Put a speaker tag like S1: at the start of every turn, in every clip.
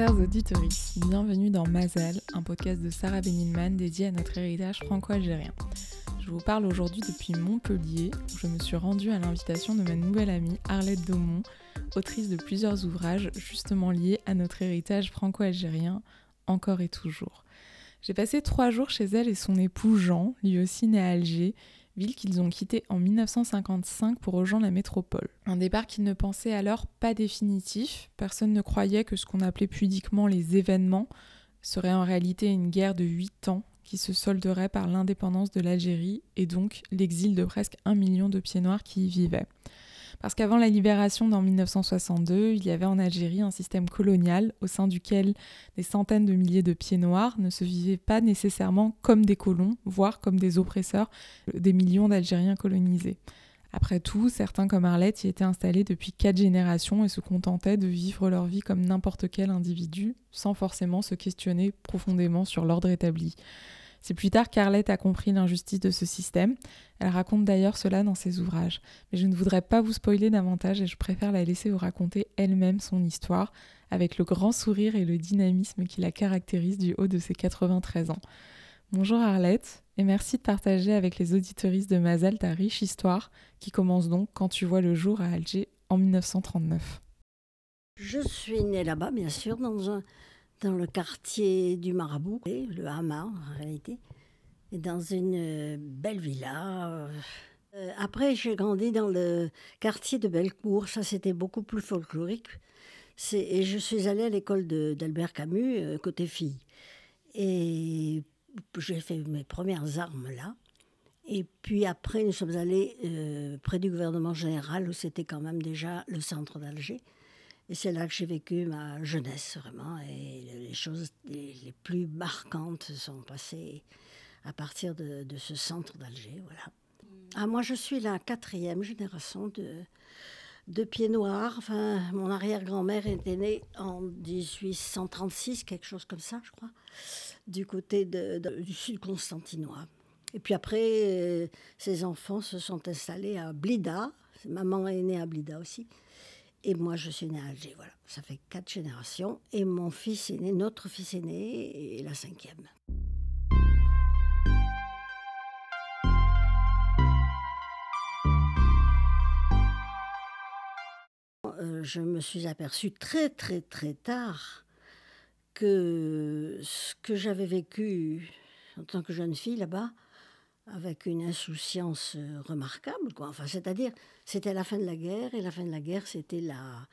S1: chers auditeurs, bienvenue dans Mazel, un podcast de Sarah Benilman dédié à notre héritage franco-algérien. Je vous parle aujourd'hui depuis Montpellier, où je me suis rendue à l'invitation de ma nouvelle amie Arlette Daumont, autrice de plusieurs ouvrages justement liés à notre héritage franco-algérien, encore et toujours. J'ai passé trois jours chez elle et son époux Jean, lui aussi né à Alger, ville qu'ils ont quittée en 1955 pour rejoindre la métropole. Un départ qu'ils ne pensaient alors pas définitif, personne ne croyait que ce qu'on appelait pudiquement les événements serait en réalité une guerre de 8 ans qui se solderait par l'indépendance de l'Algérie et donc l'exil de presque un million de pieds noirs qui y vivaient. Parce qu'avant la libération dans 1962, il y avait en Algérie un système colonial au sein duquel des centaines de milliers de pieds noirs ne se vivaient pas nécessairement comme des colons, voire comme des oppresseurs des millions d'Algériens colonisés. Après tout, certains comme Arlette y étaient installés depuis quatre générations et se contentaient de vivre leur vie comme n'importe quel individu, sans forcément se questionner profondément sur l'ordre établi. C'est plus tard qu'Arlette a compris l'injustice de ce système. Elle raconte d'ailleurs cela dans ses ouvrages. Mais je ne voudrais pas vous spoiler davantage et je préfère la laisser vous raconter elle-même son histoire, avec le grand sourire et le dynamisme qui la caractérise du haut de ses 93 ans. Bonjour Arlette, et merci de partager avec les auditoristes de Mazal ta riche histoire, qui commence donc quand tu vois le jour à Alger en 1939.
S2: Je suis née là-bas, bien sûr, dans un, dans le quartier du Marabout, le Hama en réalité, et dans une euh, belle villa. Euh, après, j'ai grandi dans le quartier de Bellecour, ça c'était beaucoup plus folklorique. Et je suis allée à l'école d'Albert Camus, euh, côté fille. Et j'ai fait mes premières armes là. Et puis après, nous sommes allés près du gouvernement général, où c'était quand même déjà le centre d'Alger. Et c'est là que j'ai vécu ma jeunesse, vraiment. Et les choses les, plus marquantes sont passées à partir de, ce centre d'Alger. Voilà. Ah, moi, je suis la quatrième génération de, de pieds noirs. Enfin, mon arrière-grand-mère était née en 1836, quelque chose comme ça, je crois, du côté du sud constantinois. Et puis après, euh, ses enfants se sont installés à Blida. Maman est née à Blida aussi. Et moi, je suis née à Alger, voilà. Ça fait quatre générations. Et mon fils est notre fils est et la cinquième. Euh, je me suis aperçue très, très, très tard que ce que j'avais vécu en tant que jeune fille là-bas, avec une insouciance euh, remarquable. Enfin, c'est-à-dire, c'était la fin de la guerre, et la fin de la guerre, c'était la,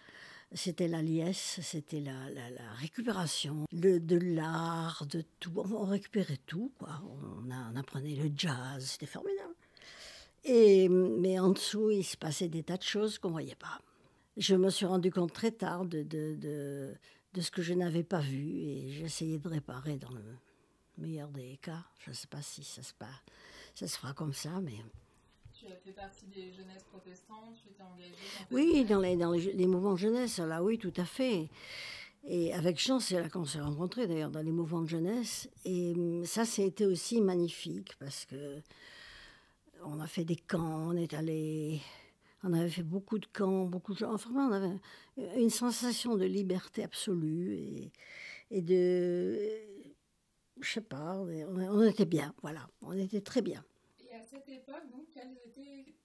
S2: c'était la liesse, c'était la, récupération le, de l'art, de tout. On, récupérait tout, quoi. On, on apprenait le jazz, c'était formidable. Et, mais en dessous, il se passait des tas de choses qu'on ne voyait pas. Je me suis rendu compte très tard de, de, de, de ce que je n'avais pas vu et j'essayais de réparer dans le meilleur des cas. Je ne sais pas si ça se passe ça se fera comme ça, mais...
S1: Tu as fait partie des jeunesses protestantes, tu étais engagée
S2: dans Oui, dans, les, dans les, mouvements de jeunesse, là, oui, tout à fait. Et avec Jean, c'est là qu'on s'est rencontrés, d'ailleurs, dans les mouvements de jeunesse. Et hum, ça, c'était aussi magnifique, parce que on a fait des camps, on est allé... On avait fait beaucoup de camps, beaucoup de gens. Enfin, on avait une sensation de liberté absolue et, et de je sais pas, on, était bien, voilà, on était très bien.
S1: Et à cette époque, donc, quels étaient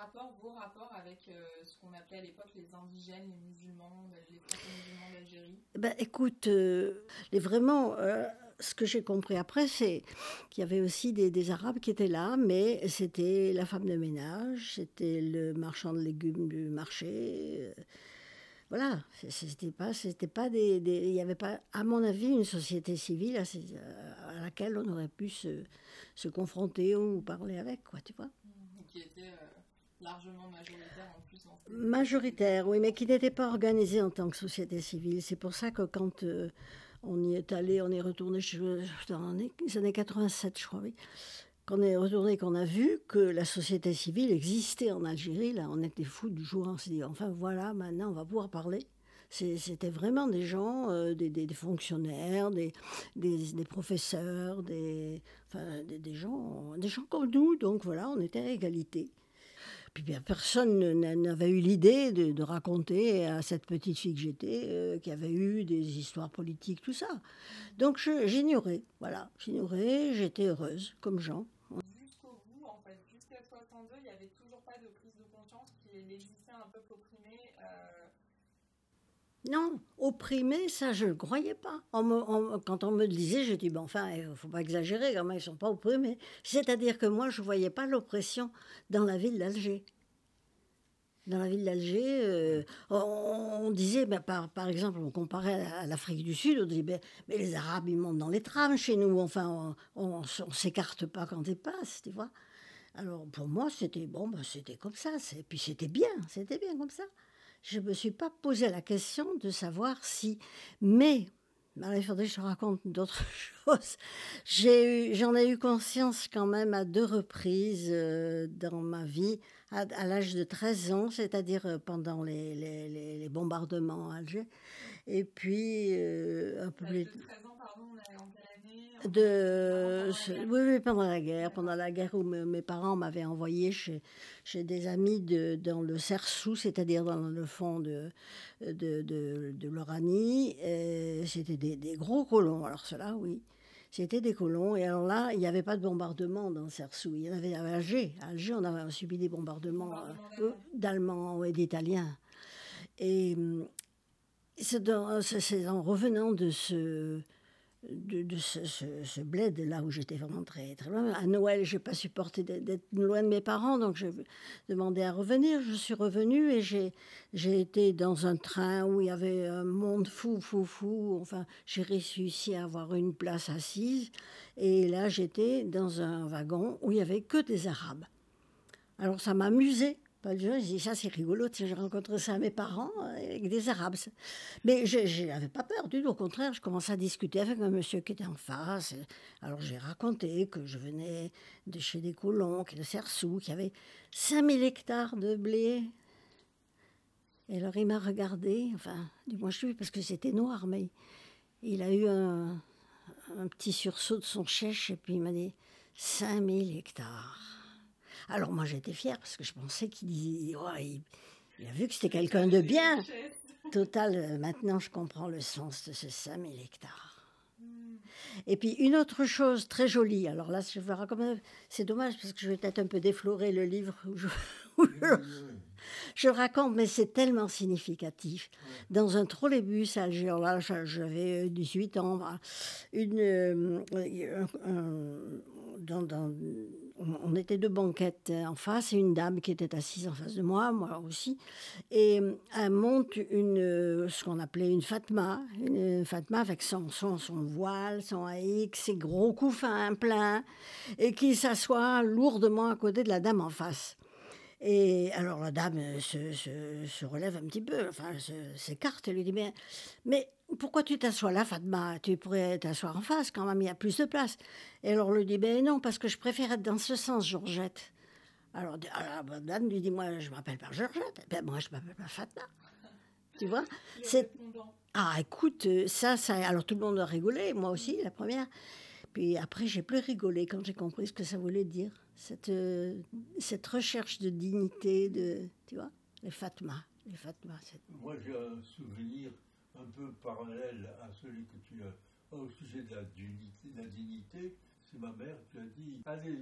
S1: rapports, vos rapports avec euh, ce qu'on appelait à l'époque les indigènes, les musulmans, les musulmans d'Algérie?
S2: Ben, Écoute, euh, les, vraiment, euh, ce que j'ai compris après, c'est qu'il y avait aussi des, des, Arabes qui étaient là, mais c'était la femme de ménage, c'était le marchand de légumes du marché voilà, c'était pas, c'était pas des, il n'y avait pas, à mon avis, une société civile à, à laquelle on aurait pu se, se, confronter ou parler avec, quoi, tu vois.
S1: Mmh, qui était euh, largement majoritaire en plus.
S2: majoritaire, oui, mais qui n'était pas organisée en tant que société civile. C'est pour ça que quand euh, on y est allé, on est retourné dans les années 87, je crois, oui qu'on est retourné, qu'on a vu que la société civile existait en Algérie, là, on était fous du jour. On s'est dit, enfin voilà, maintenant on va pouvoir parler. C'était vraiment des gens, euh, des, fonctionnaires, des, des, professeurs, des, enfin, des, gens, des gens comme nous. Donc voilà, on était à égalité. Puis personne n'avait eu l'idée de, raconter à cette petite fille que j'étais euh, qu'il y avait eu des histoires politiques, tout ça. Donc j'ignorais, voilà, j'ignorais, j'étais heureuse, comme Jean
S1: il n'y avait toujours pas de prise de conscience qu'il existait un peuple opprimé. Euh.
S2: Non, opprimé, ça je ne croyais pas. Quand on me le disait, je dis, enfin, il ne faut pas exagérer, quand même, ils ne sont pas opprimés. C'est-à-dire que moi, je ne voyais pas l'oppression dans la ville d'Alger. Dans la ville d'Alger, euh, on, disait, ben, par, exemple, on comparait à l'Afrique du Sud, on disait, ben, mais les Arabes, ils montent dans les trams chez nous, enfin, on ne s'écarte pas quand ils passent, tu vois. Alors, pour moi, c'était bon, ben, c'était comme ça, et puis c'était bien, c'était bien comme ça je ne me suis pas posé la question de savoir si. Mais, il faudrait que je raconte d'autres choses. J'en ai, eu conscience quand même à deux reprises euh, dans ma vie, à, l'âge de 13 ans, c'est-à-dire euh, pendant les, les, les, bombardements à Alger. Et puis, euh, un peu plus. De, oui, oui, pendant la guerre, pendant la guerre où mes parents m'avaient envoyé chez, chez des amis de, dans le Cersou, c'est-à-dire dans le fond de, de, de, de l'Oranie. C'était des, des, gros colons, alors cela, oui. C'était des colons. Et alors là, il n'y avait pas de bombardement dans le Cersou. Il y en avait à Alger. À Alger, on avait subi des bombardements euh, d'Allemands et d'Italiens. Et hum, c'est en revenant de ce de, ce, ce, bled là où j'étais vraiment très, très loin. À Noël, je n'ai pas supporté d'être loin de mes parents, donc j'ai demandé à revenir. Je suis revenue et j'ai, j'ai été dans un train où il y avait un monde fou, fou, fou. Enfin, j'ai réussi à avoir une place assise. Et là, j'étais dans un wagon où il n'y avait que des Arabes. Alors ça m'amusait pas je dis ça c'est rigolo, j'ai rencontré ça à mes parents avec des Arabes. Mais je n'avais pas peur du tout, au contraire, je commençais à discuter avec un monsieur qui était en face. Alors j'ai raconté que je venais de chez des colons, qui de Cersou, qui avait 5000 hectares de blé. Et alors il m'a regardé, enfin, du moins je suis, parce que c'était noir, mais il a eu un, un petit sursaut de son chèche et puis il m'a dit 5000 hectares. Alors moi j'étais fière parce que je pensais qu'il oh, il, a vu que c'était quelqu'un de bien. Total, euh, maintenant je comprends le sens de ces 5000 hectares. Et puis une autre chose très jolie, alors là je vais raconter, c'est dommage parce que je vais peut-être un peu déflorer le livre où je, raconte, mais c'est tellement significatif. Dans un trolleybus à Alger, là j'avais 18 ans, une, euh, on était deux banquettes en face et une dame qui était assise en face de moi, moi aussi. Et euh, elle monte une, euh, ce qu'on appelait une Fatma, une Fatma avec son, son, son voile, son haïk, ses gros couffins pleins, et qui s'assoit lourdement à côté de la dame en face. Et alors la dame se, se, relève un petit peu, enfin s'écarte et lui dit mais, mais pourquoi tu t'assois là, Fatma? Tu pourrais t'asseoir en face quand même, il y a plus de place. Et alors lui dit ben non, parce que je préfère être dans ce sens, Georgette. Alors, la dame lui dit moi je m'appelle pas Georgette, ben moi je m'appelle pas Fatma. Tu vois? C'est ah écoute ça ça alors tout le monde a rigolé, moi aussi la première. Puis après j'ai plus rigolé quand j'ai compris ce que ça voulait dire cette, euh, cette recherche de dignité, de, tu vois, les Fatma. Les Fatma
S3: Moi, j'ai un souvenir un peu parallèle à celui que tu as au sujet de la, dignité, la dignité. C'est ma mère qui a dit Allez,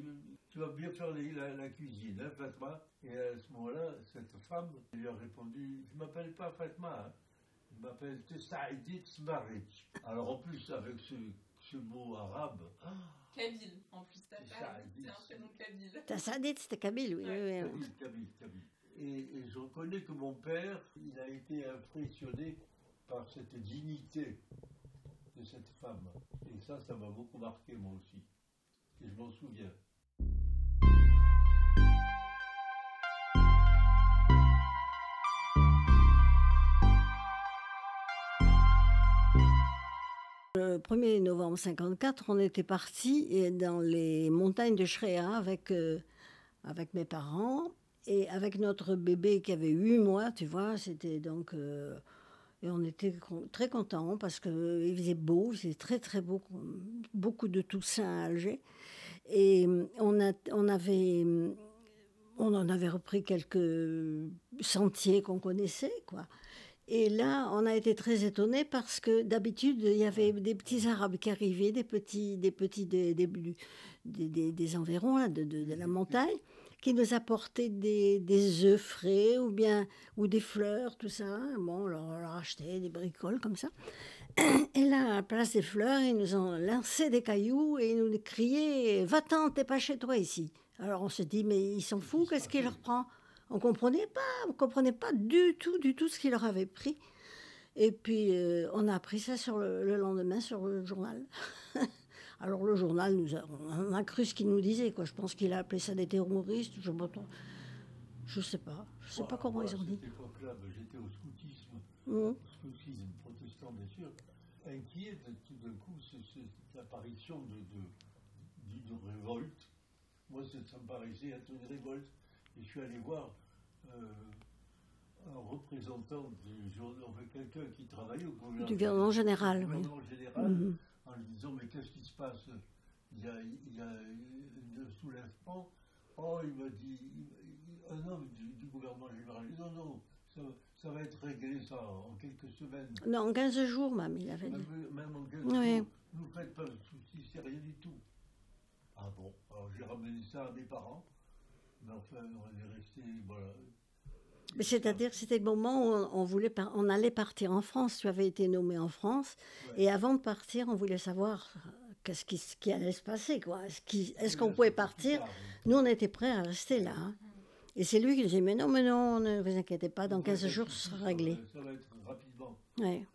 S3: tu vas bien faire la, cuisine, hein, Fatma Et à ce moment-là, cette femme lui a répondu Je ne m'appelle pas Fatma, hein. je m'appelle Tessaïdit Smarich. Alors en plus, avec ce, ce mot arabe.
S1: Ah, Kabyle, en plus, c'est un prénom Kabyle.
S2: Tassadit, c'était Kabyle, oui. oui,
S3: oui. Kabyle, Kabyle, Et, et, je reconnais que mon père, il a été impressionné par cette dignité de cette femme. Et ça, ça m'a beaucoup marqué, moi aussi. Et je m'en souviens.
S2: Le 1er novembre 54, on était parti dans les montagnes de Shrea avec, euh, avec mes parents et avec notre bébé qui avait 8 mois, tu vois, c'était donc... Euh, et on était très contents parce qu'il faisait beau, il faisait très très beau, beaucoup de Toussaint à Alger. Et on, a, on avait on en avait repris quelques sentiers qu'on connaissait, quoi. Et là, on a été très étonnés parce que d'habitude, il y avait des petits Arabes qui arrivaient, des petits, des petits des, des, des, des environs là, de, de, de, la montagne, qui nous apportaient des, des œufs frais ou bien ou des fleurs, tout ça. Bon, on leur, on leur achetait des bricoles comme ça. Et là, à la place des fleurs, ils nous ont lancé des cailloux et ils nous criaient Va-t'en, t'es pas chez toi ici. Alors on se dit Mais ils s'en foutent, qu'est-ce qu'il leur prend? On comprenait pas, on comprenait pas du tout, du tout ce qu'il leur avait pris. Et puis euh, on a appris ça sur le, le, lendemain sur le journal. Alors le journal, nous a, on a cru ce qu'il nous disait. Quoi. Je pense qu'il a appelé ça des terroristes. Je ne sais pas. Je sais
S3: Moi,
S2: pas comment ils ont
S3: à
S2: dit.
S3: cette époque-là, ben, j'étais au scoutisme,
S2: Mhm.
S3: scoutisme protestant, bien sûr, inquiet de tout d'un coup c'est l'apparition de, de- révolte. Moi, ça, ça me paraissait être une révolte. Et je suis allé voir euh, un représentant du journal, enfin, quelqu'un qui travaillait au gouvernement,
S2: Du gouvernement général, oui. Mhm.
S3: en lui disant Mais qu'est-ce qui se passe? Il y, a, il y a un soulèvement. Oh, il m'a dit Un homme du, du gouvernement général. Il dit, Non, non, ça, ça va être réglé, ça, en quelques semaines.
S2: Non, en 15 jours, même, il avait dit.
S3: Même, même en 15
S2: Oui.
S3: jours, ne vous faites pas de soucis, c'est rien du tout. Ah bon? Alors j'ai ramené ça à mes parents. Mais enfin, on est resté. Voilà.
S2: Mais C'est-à-dire que c'était le moment où on, on voulait par- on allait partir en France. Tu avais été nommé en France.
S3: Ouais.
S2: Et avant de partir, on voulait savoir euh, qu'est-ce qui, ce qui allait se passer. quoi. Est-ce qu'on pouvait partir? Nous, on était prêts à rester là. hein. Et c'est lui qui disait Mais non, mais non, ne vous inquiétez pas, dans
S3: Ne vous
S2: 15
S3: inquiétez
S2: jours, ce sera réglé.
S3: Ça va être rapidement.
S2: Ouais.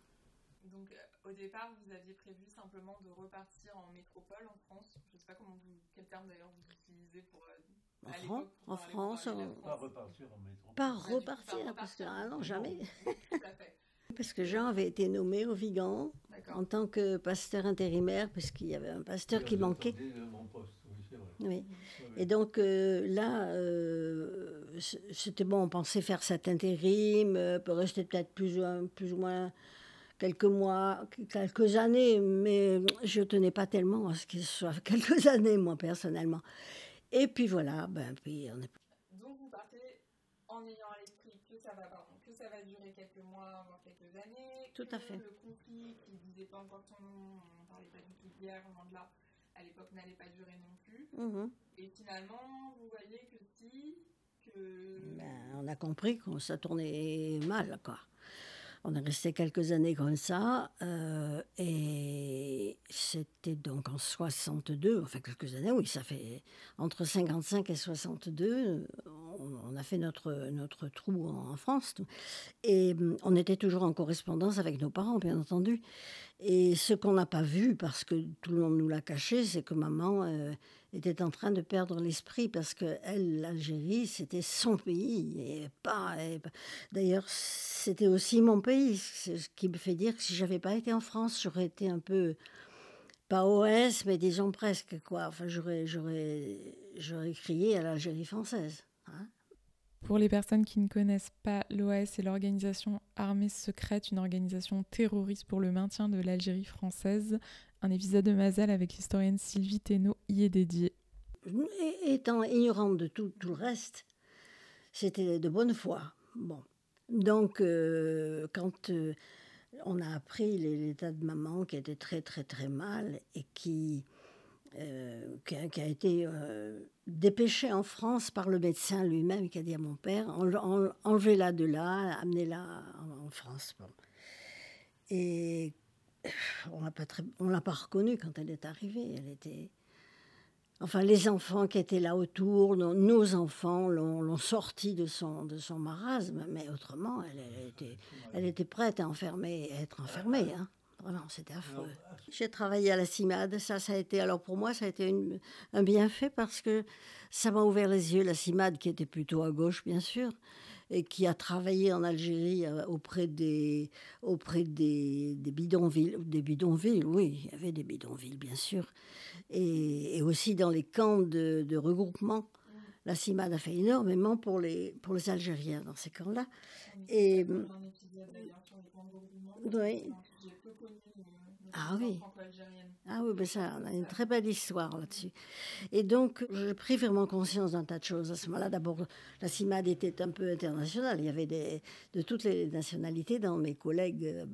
S1: Donc euh, au départ, vous aviez prévu simplement de repartir en métropole en France. Je ne sais pas comment vous, quel terme d'ailleurs vous utilisez pour.
S2: En, Fran- France, on-
S3: Pas
S1: France.
S3: repartir en métro.
S2: pas
S1: du tout, pas
S2: repartir, parce que
S1: repartir.
S2: ah non, jamais.
S1: Tout à fait.
S2: Parce que Jean avait été nommé au Vigan en tant que pasteur intérimaire, parce qu'il y avait un pasteur qui manquait.
S3: Euh, mon poste, oui, c'est vrai.
S2: Oui.
S3: Ouais, ouais.
S2: Et donc euh, là, euh, c'était bon, on pensait faire cet intérim, euh, peut rester peut-être plus, ou- plus ou moins quelques mois, quelques années, mais je tenais pas tellement à ce qu'il soit quelques années, moi, personnellement. Et puis voilà, ben, puis on est...
S1: Donc vous partez en ayant à l'esprit que ça va pardon, que ça va durer quelques mois, voire quelques années.
S2: Tout à fait.
S1: Le conflit qui disait pas encore son nom, on ne parlait pas du tout de guerre, loin de là, à l'époque n'allait pas durer non plus.
S2: Mhm.
S1: Et finalement, vous voyez que si, que
S2: Ben, on a compris que ça tournait mal, quoi. On est resté quelques années comme ça, euh, et c'était donc en 62, enfin quelques années, oui, ça fait entre 55 et 62, on, a fait notre, notre trou en, France. Et hum, on était toujours en correspondance avec nos parents, bien entendu. Et ce qu'on n'a pas vu, parce que tout le monde nous l'a caché, c'est que maman euh, était en train de perdre l'esprit, parce que elle, l'Algérie, c'était son pays, et pas... pas- D'ailleurs, c'était aussi mon pays, ce qui me fait dire que si j'avais pas été en France, j'aurais été un peu pas OS, mais disons presque quoi. Enfin, j'aurais, j'aurais, j'aurais crié à l'Algérie française.
S1: Pour les personnes qui ne connaissent pas, l'OAS est l'organisation armée secrète, une organisation terroriste pour le maintien de l'Algérie française. Un épisode de Mazel avec l'historienne Sylvie Thénault y est dédié.
S2: Étant ignorante de tout, le reste, c'était de bonne foi. Bon. Donc, euh, quand euh, on a appris l'état de maman qui était très, très, très mal et qui, euh, qui, a, été euh, dépêchée en France par le médecin lui-même qui a dit à mon père Enle- en- enlevez-la de là, amenez-la en, France. Bon. Et on on l'a pas reconnue quand elle est arrivée. Elle était. Enfin, les enfants qui étaient là autour, nos, enfants l'ont sortie de son, marasme, mais autrement, elle, était, prête à, enfermer, être enfermée. Hein. Vraiment, c'était affreux. J'ai travaillé à la CIMAD, ça, ça a été, alors pour moi, ça a été une- un bienfait parce que ça m'a ouvert les yeux, la CIMAD qui était plutôt à gauche, bien sûr, et qui a travaillé en Algérie euh, auprès des, auprès des, des bidonvilles, des bidonvilles, oui, il y avait des bidonvilles, bien sûr, et, et aussi dans les camps de, de regroupement. la CIMAD a fait énormément pour les, pour les Algériens dans ces camps-là. Et, oui. Ah oui. Ah oui, ben ça, on a une très belle histoire là-dessus. Et donc, j'ai pris vraiment conscience d'un tas de choses. À ce moment-là, d'abord, la CIMAD était un peu internationale. Il y avait des, de toutes les nationalités dans mes collègues euh,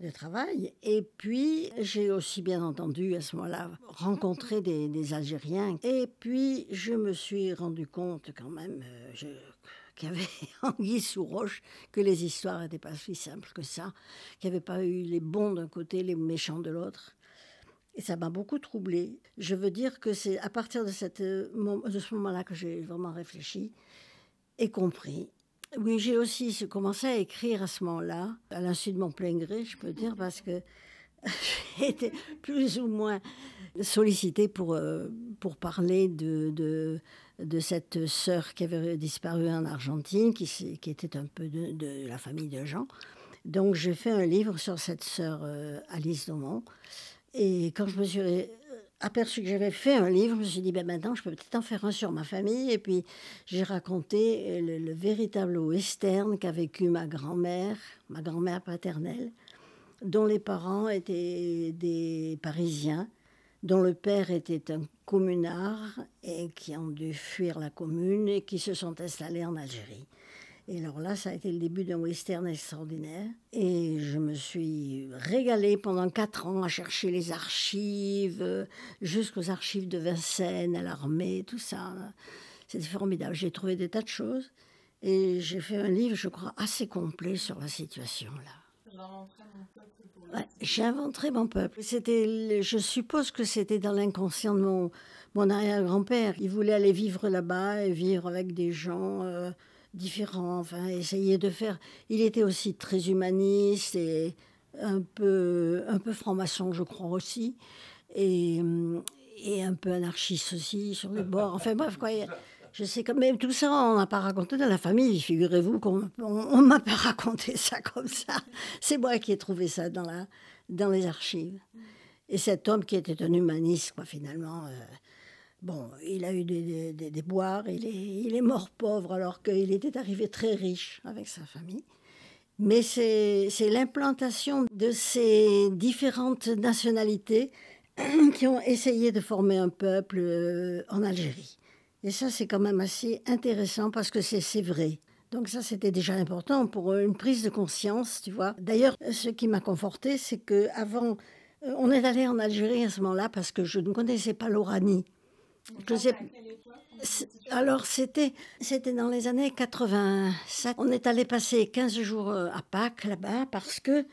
S2: de, travail. Et puis, j'ai aussi, bien entendu, à ce moment-là, rencontré des, Algériens. Et puis, je me suis rendu compte quand même, euh, je, qu'il y avait anguille sous roche, que les histoires n'étaient pas si simples que ça, qu'il n'y avait pas eu les bons d'un côté, les méchants de l'autre. Et ça m'a beaucoup troublée. Je veux dire que c'est à partir de, euh, de ce moment-là que j'ai vraiment réfléchi et compris. Oui, j'ai aussi commencé à écrire à ce moment-là, à l'insu de mon plein gré, je peux dire, parce que j'ai été plus ou moins sollicitée pour, euh, pour parler de, de, cette sœur qui avait disparu en Argentine, qui, qui était un peu de, la famille de Jean. Donc j'ai fait un livre sur cette sœur euh, Alice Daumont. Et quand je me suis euh, aperçu que j'avais fait un livre, je me suis dit, ben maintenant, je peux peut-être en faire un sur ma famille. Et puis, j'ai raconté le, véritable western qu'a vécu ma grand-mère, ma grand-mère paternelle, dont les parents étaient des Parisiens, dont le père était un communards et qui ont dû fuir la commune et qui se sont installés en Algérie. Et alors là, ça a été le début d'un western extraordinaire. Et je me suis régalée pendant quatre ans à chercher les archives, jusqu'aux archives de Vincennes, à l'armée, tout ça. C'était formidable. J'ai trouvé des tas de choses. Et j'ai fait un livre, je crois, assez complet sur la situation là. J'inventerai mon peuple. C'était, je suppose que c'était dans l'inconscient de mon, mon arrière-grand-père. Il voulait aller vivre là-bas et vivre avec des gens euh, différents. Enfin, essayer de faire. Il était aussi très humaniste et un peu, un peu franc-maçon, je crois aussi, et, et un peu anarchiste aussi sur les bords. Enfin bref, quoi. Je sais quand même, tout ça, on n'a pas raconté dans la famille. Figurez-vous qu'on ne m'a pas raconté ça comme ça. C'est moi qui ai trouvé ça dans, les archives. Et cet homme qui était un humaniste, finalement, euh, bon, il a eu des, des, des boires, il est, il est mort pauvre alors qu'il était arrivé très riche avec sa famille. Mais c'est l'implantation de ces différentes nationalités qui ont essayé de former un peuple euh, en Algérie. Et ça, c'est quand même assez intéressant parce que c'est vrai. Donc ça, c'était déjà important pour une prise de conscience, tu vois. D'ailleurs, ce qui m'a conforté, c'est que avant, euh, on est allé en Algérie à ce moment-là parce que je ne connaissais pas l'Oranie. Alors c'était c'était dans les années 87. On est allé passer 15 jours euh, à Pâques là-bas parce que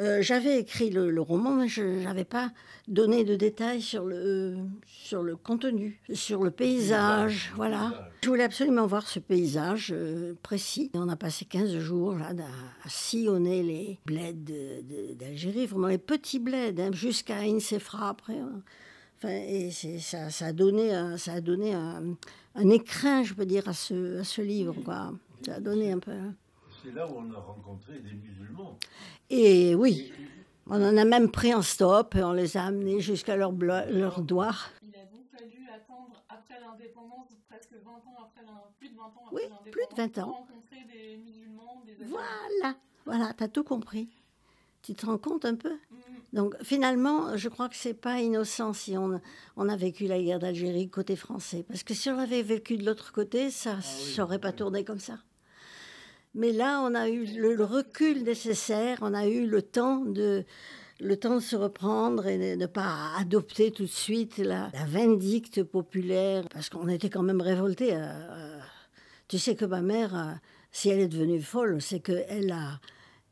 S2: euh, j'avais écrit le, roman, mais je n'avais pas donné de détails sur le, sur le contenu, sur le paysage. Voilà. Je voulais absolument voir ce paysage euh, précis. On a passé 15 jours là, à, sillonner les bleds d'Algérie, vraiment les petits bleds, hein, jusqu'à Insefra après. Hein. Enfin, et ça, ça, a donné, un, ça a donné un, un, écrin, je peux dire, à ce, à ce livre. Quoi. Ça a donné un peu. Hein.
S3: C'est là où on a rencontré des musulmans.
S2: Et oui, on en a même pris en stop et on les a amenés jusqu'à leur, leur doigt.
S1: Il a donc fallu attendre après l'indépendance, presque 20 ans après plus de 20 ans après
S2: oui, plus de 20 ans.
S1: rencontrer des musulmans, des
S2: Voilà, voilà, tu as tout compris. Tu te rends compte un peu? Mm. Donc finalement, je crois que c'est pas innocent si on, on a vécu la guerre d'Algérie côté français. Parce que si on avait vécu de l'autre côté, ça n'aurait ah pas tourné comme ça. Mais là, on a eu le, recul nécessaire, on a eu le temps de, le temps de se reprendre et de ne pas adopter tout de suite la, vindicte populaire, parce qu'on était quand même révoltés. Euh, euh, tu sais que ma mère, euh, si elle est devenue folle, c'est qu'elle a,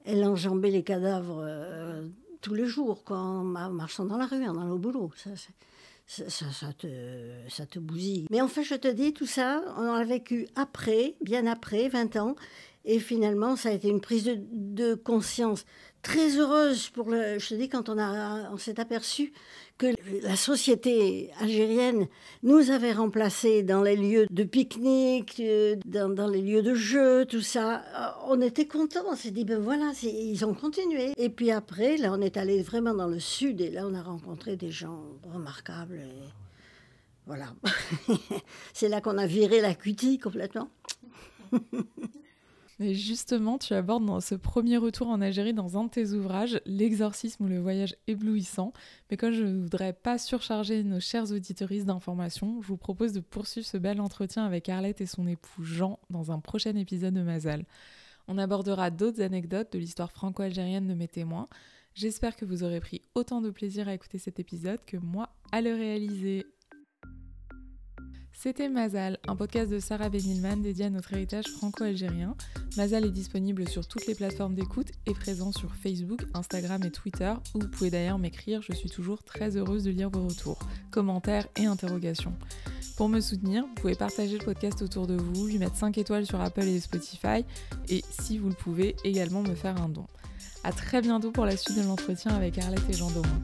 S2: elle les cadavres tous les jours, en marchant dans la rue, en allant au boulot. Ça, te, ça te bousille. Mais enfin, je te dis, tout ça, on a vécu après, bien après, 20 ans. Et finalement, ça a été une prise de, conscience très heureuse pour. Je te dis, quand on, on s'est aperçu que la société algérienne nous avait remplacés dans les lieux de pique-nique, euh, dans, les lieux de jeu, tout ça. On était contents. On s'est dit, ben voilà, ils ont continué. Et puis après, là, on est allé vraiment dans le sud et là, on a rencontré des gens remarquables. Voilà. c'est là qu'on a viré la cutie complètement.
S1: Et justement, tu abordes dans ce premier retour en Algérie dans un de tes ouvrages, L'exorcisme ou le voyage éblouissant. Mais comme je ne voudrais pas surcharger nos chers auditoristes d'informations, je vous propose de poursuivre ce bel entretien avec Arlette et son époux Jean dans un prochain épisode de Mazal. On abordera d'autres anecdotes de l'histoire franco-algérienne de mes témoins. J'espère que vous aurez pris autant de plaisir à écouter cet épisode que moi à le réaliser. C'était Mazal, un podcast de Sarah Benilman dédié à notre héritage franco-algérien. Mazal est disponible sur toutes les plateformes d'écoute et présent sur Facebook, Instagram et Twitter, où vous pouvez d'ailleurs m'écrire, je suis toujours très heureuse de lire vos retours, commentaires et interrogations. Pour me soutenir, vous pouvez partager le podcast autour de vous, lui mettre 5 étoiles sur Apple et Spotify, et si vous le pouvez, également me faire un don. A très bientôt pour la suite de l'entretien avec Arlette et Jean Daumont.